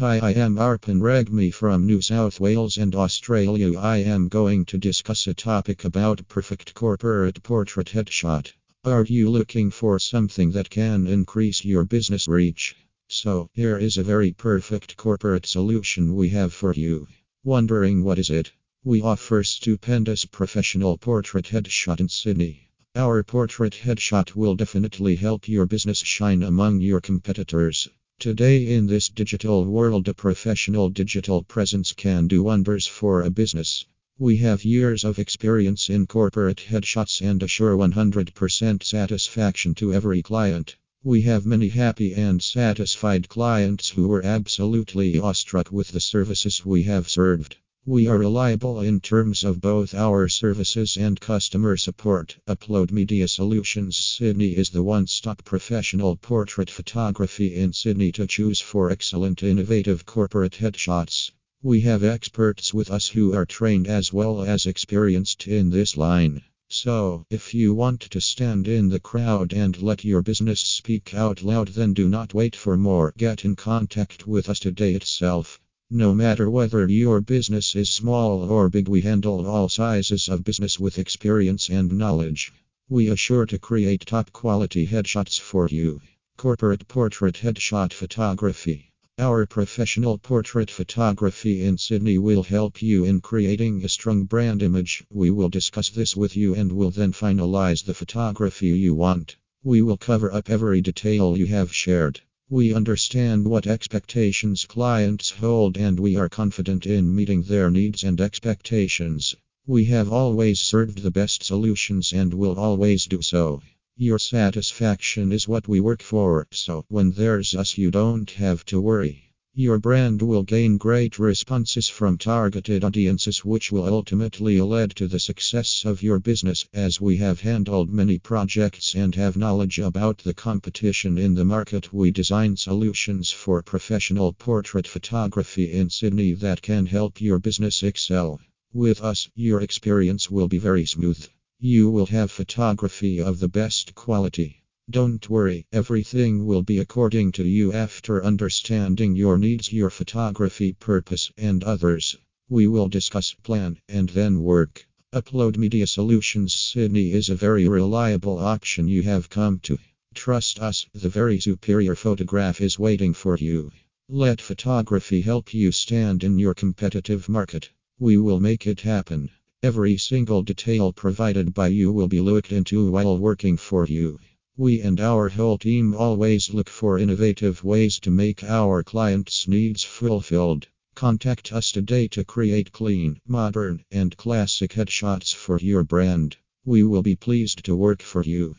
Hi, I am Arpan Regmi from New South Wales and Australia. I am going to discuss a topic about perfect corporate portrait headshot. Are you looking for something that can increase your business reach? So, here is a very perfect corporate solution we have for you. Wondering what is it? We offer stupendous professional portrait headshot in Sydney. Our portrait headshot will definitely help your business shine among your competitors. Today, in this digital world, a professional digital presence can do wonders for a business. We have years of experience in corporate headshots and assure 100% satisfaction to every client. We have many happy and satisfied clients who were absolutely awestruck with the services we have served. We are reliable in terms of both our services and customer support. Upload Media Solutions Sydney is the one stop professional portrait photography in Sydney to choose for excellent, innovative corporate headshots. We have experts with us who are trained as well as experienced in this line. So, if you want to stand in the crowd and let your business speak out loud, then do not wait for more. Get in contact with us today itself. No matter whether your business is small or big, we handle all sizes of business with experience and knowledge. We assure to create top quality headshots for you. Corporate portrait headshot photography. Our professional portrait photography in Sydney will help you in creating a strong brand image. We will discuss this with you and will then finalize the photography you want. We will cover up every detail you have shared. We understand what expectations clients hold and we are confident in meeting their needs and expectations. We have always served the best solutions and will always do so. Your satisfaction is what we work for, so when there's us, you don't have to worry. Your brand will gain great responses from targeted audiences, which will ultimately lead to the success of your business. As we have handled many projects and have knowledge about the competition in the market, we design solutions for professional portrait photography in Sydney that can help your business excel. With us, your experience will be very smooth. You will have photography of the best quality. Don't worry, everything will be according to you after understanding your needs, your photography purpose, and others. We will discuss, plan, and then work. Upload Media Solutions Sydney is a very reliable option you have come to. Trust us, the very superior photograph is waiting for you. Let photography help you stand in your competitive market. We will make it happen. Every single detail provided by you will be looked into while working for you. We and our whole team always look for innovative ways to make our clients' needs fulfilled. Contact us today to create clean, modern, and classic headshots for your brand. We will be pleased to work for you.